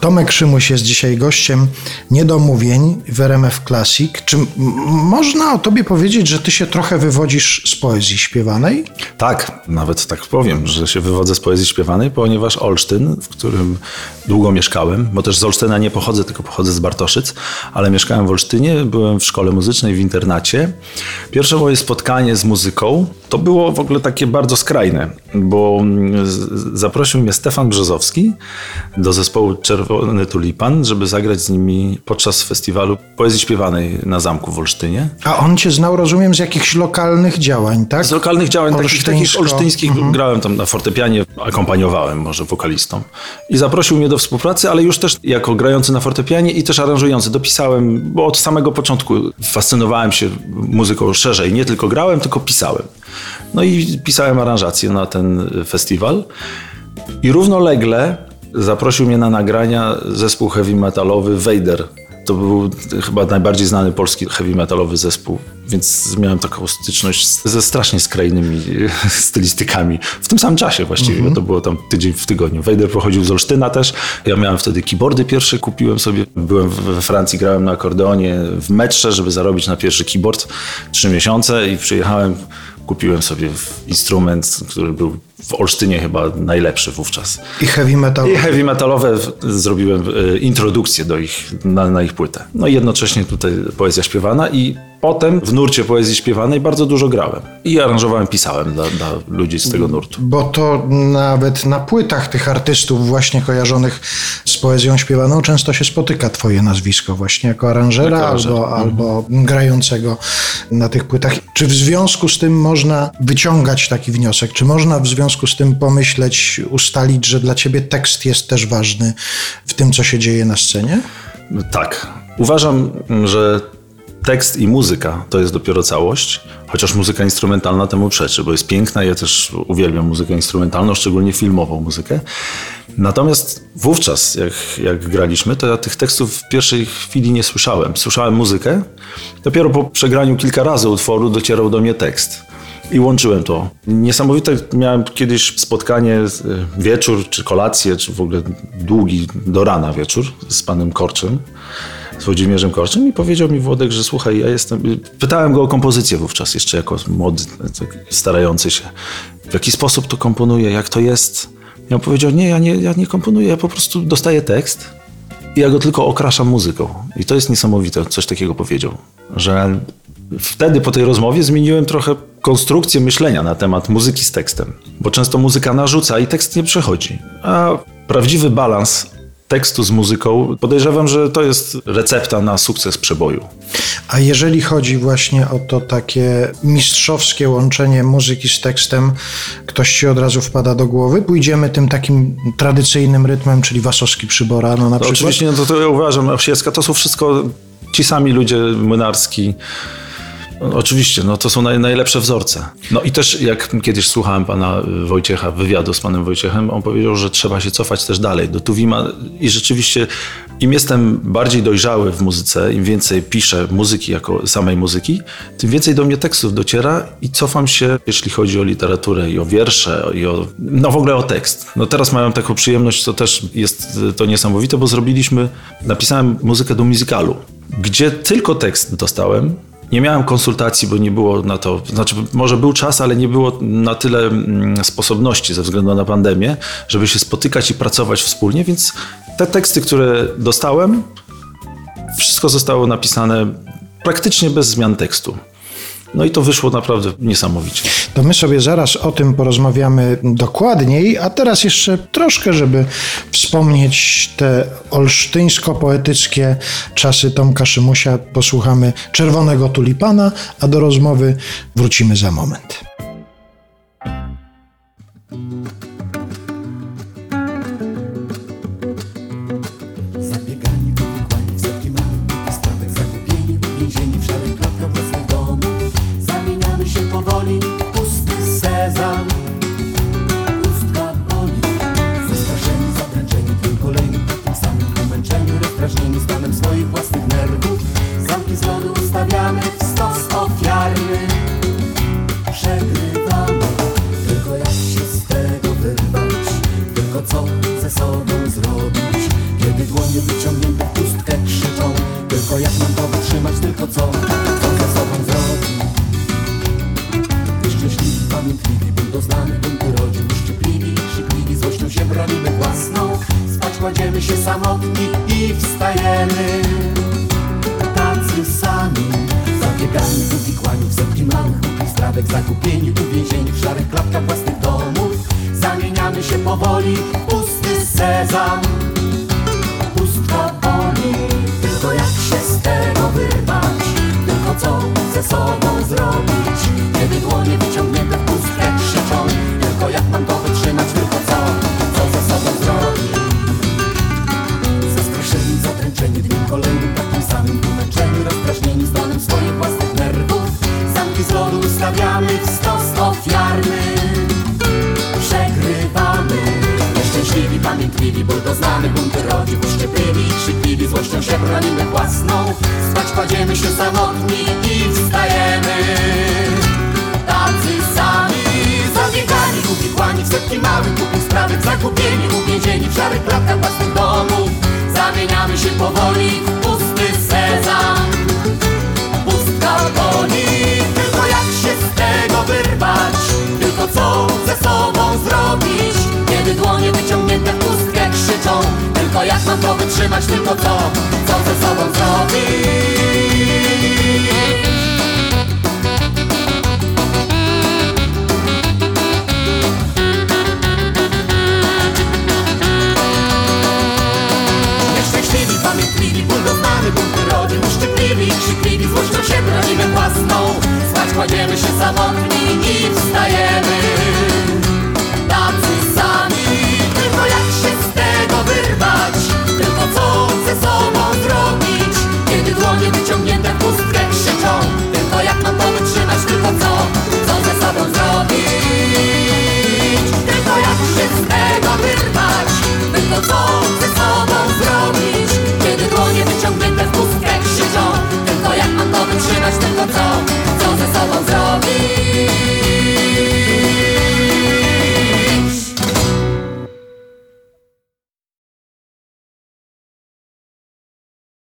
Tomek Szymuś jest dzisiaj gościem niedomówień w RMF Classic. Czy można o tobie powiedzieć, że ty się trochę wywodzisz z poezji śpiewanej? Tak, nawet tak powiem, że się wywodzę z poezji śpiewanej, ponieważ Olsztyn, w którym długo mieszkałem, bo też z Olsztyna nie pochodzę, tylko pochodzę z Bartoszyc, ale mieszkałem w Olsztynie, byłem w szkole muzycznej w internacie. Pierwsze moje spotkanie z muzyką to było w ogóle takie bardzo skrajne, bo mm, zaprosił mnie Stefan Brzozowski do zespołu Czerwony Tulipan, żeby zagrać z nimi podczas festiwalu poezji śpiewanej na zamku w Olsztynie. A on cię znał, rozumiem, z jakichś lokalnych działań, tak? Z lokalnych działań, takich, takich olsztyńskich, grałem tam na fortepianie, akompaniowałem może wokalistą. I zaprosił mnie do współpracy, ale już też jako grający na fortepianie i też aranżujący. Dopisałem, bo od samego początku fascynowałem się muzyką szerzej. Nie tylko grałem, tylko pisałem. No i pisałem aranżację na ten festiwal. I równolegle zaprosił mnie na nagrania zespół heavy metalowy Vader. To był chyba najbardziej znany polski heavy metalowy zespół, więc miałem taką styczność ze strasznie skrajnymi stylistykami. W tym samym czasie właściwie, bo to było tam tydzień w tygodniu. Vader pochodził z Olsztyna też. Ja miałem wtedy keyboardy pierwsze, kupiłem sobie. Byłem we Francji, grałem na akordeonie w metrze, żeby zarobić na pierwszy keyboard. Trzy miesiące i przyjechałem, kupiłem sobie instrument, który był w Olsztynie chyba najlepszy wówczas. I heavy metal. I heavy metalowe zrobiłem e, introdukcję do ich, na, na ich płytę. No i jednocześnie tutaj poezja śpiewana i potem w nurcie poezji śpiewanej bardzo dużo grałem. I aranżowałem, pisałem dla, dla ludzi z tego nurtu. Bo to nawet na płytach tych artystów właśnie kojarzonych z poezją śpiewaną często się spotyka twoje nazwisko właśnie jako aranżera Jako aranżer. albo, albo grającego na tych płytach. Czy w związku z tym można wyciągać taki wniosek? Czy można w związku z tym pomyśleć, ustalić, że dla ciebie tekst jest też ważny w tym, co się dzieje na scenie? Tak. Uważam, że tekst i muzyka to jest dopiero całość, chociaż muzyka instrumentalna temu przeczy, bo jest piękna. Ja też uwielbiam muzykę instrumentalną, szczególnie filmową muzykę. Natomiast wówczas, jak, jak graliśmy, to ja tych tekstów w pierwszej chwili nie słyszałem. Słyszałem muzykę, dopiero po przegraniu kilka razy utworu docierał do mnie tekst. I łączyłem to. Niesamowite, miałem kiedyś spotkanie, y, wieczór, czy kolację, czy w ogóle długi do rana wieczór z panem Korczem, z Włodzimierzem Korczem i powiedział mi Włodek, że słuchaj, ja jestem... Pytałem go o kompozycję wówczas, jeszcze jako młody, tak starający się. W jaki sposób to komponuje, jak to jest. Ja on powiedział, nie ja, nie, ja nie komponuję, ja po prostu dostaję tekst i ja go tylko okraszam muzyką. I to jest niesamowite, coś takiego powiedział, że wtedy po tej rozmowie zmieniłem trochę konstrukcję myślenia na temat muzyki z tekstem, bo często muzyka narzuca i tekst nie przechodzi. A prawdziwy balans tekstu z muzyką, podejrzewam, że to jest recepta na sukces przeboju. A jeżeli chodzi właśnie o to takie mistrzowskie łączenie muzyki z tekstem, ktoś ci od razu wpada do głowy? Pójdziemy tym takim tradycyjnym rytmem, czyli Wasowski przybora, no na No przykład. oczywiście, no to, to ja uważam, Osiecka to są wszystko ci sami ludzie, Młynarski. Oczywiście, no to są naj, najlepsze wzorce. No i też jak kiedyś słuchałem pana Wojciecha, wywiadu z panem Wojciechem, on powiedział, że trzeba się cofać też dalej do Tuwima i rzeczywiście im jestem bardziej dojrzały w muzyce, im więcej piszę muzyki jako samej muzyki, tym więcej do mnie tekstów dociera i cofam się, jeśli chodzi o literaturę i o wiersze i o, no w ogóle o tekst. No teraz mają taką przyjemność, to też jest to niesamowite, bo zrobiliśmy, napisałem muzykę do musicalu, gdzie tylko tekst dostałem, nie miałem konsultacji, bo nie było na to, znaczy może był czas, ale nie było na tyle mm, sposobności ze względu na pandemię, żeby się spotykać i pracować wspólnie, więc te teksty, które dostałem, wszystko zostało napisane praktycznie bez zmian tekstu. No i to wyszło naprawdę niesamowicie. To my sobie zaraz o tym porozmawiamy dokładniej, a teraz jeszcze troszkę, żeby wspomnieć te olsztyńsko-poetyckie czasy Tomka Szymusia, posłuchamy Czerwonego Tulipana, a do rozmowy wrócimy za moment. Się samotni i wstajemy. Tacy sami Zabiegani, uwikłani w setki małych głupich zdradek Zagubieni, uwięzieni w szarych klatkach własnych domów. Zamieniamy się powoli w pusty sezam Uszczypliwi, krzykliwi, złością się bronimy własną. Spać kładziemy się samotni i wstajemy. Tacy sami Zabiegani, uwikłani w setki małych głupich sprawek Zagubieni, uwięzieni w szarych klatkach własnych domów. Zamieniamy się powoli w pusty sezam. Pustka boli, tylko jak się z tego wyrwać? Tylko co ze sobą zrobić? Kiedy dłonie wyciągnięte w krzyczą Jak mam to wytrzymać, tylko co, co ze sobą zrobić pamiętliwi, ból doznany, bunty rodzin Uszczypliwi, krzykliwi, złością się bronimy własną. Spać kładziemy się samotni i wstajemy the.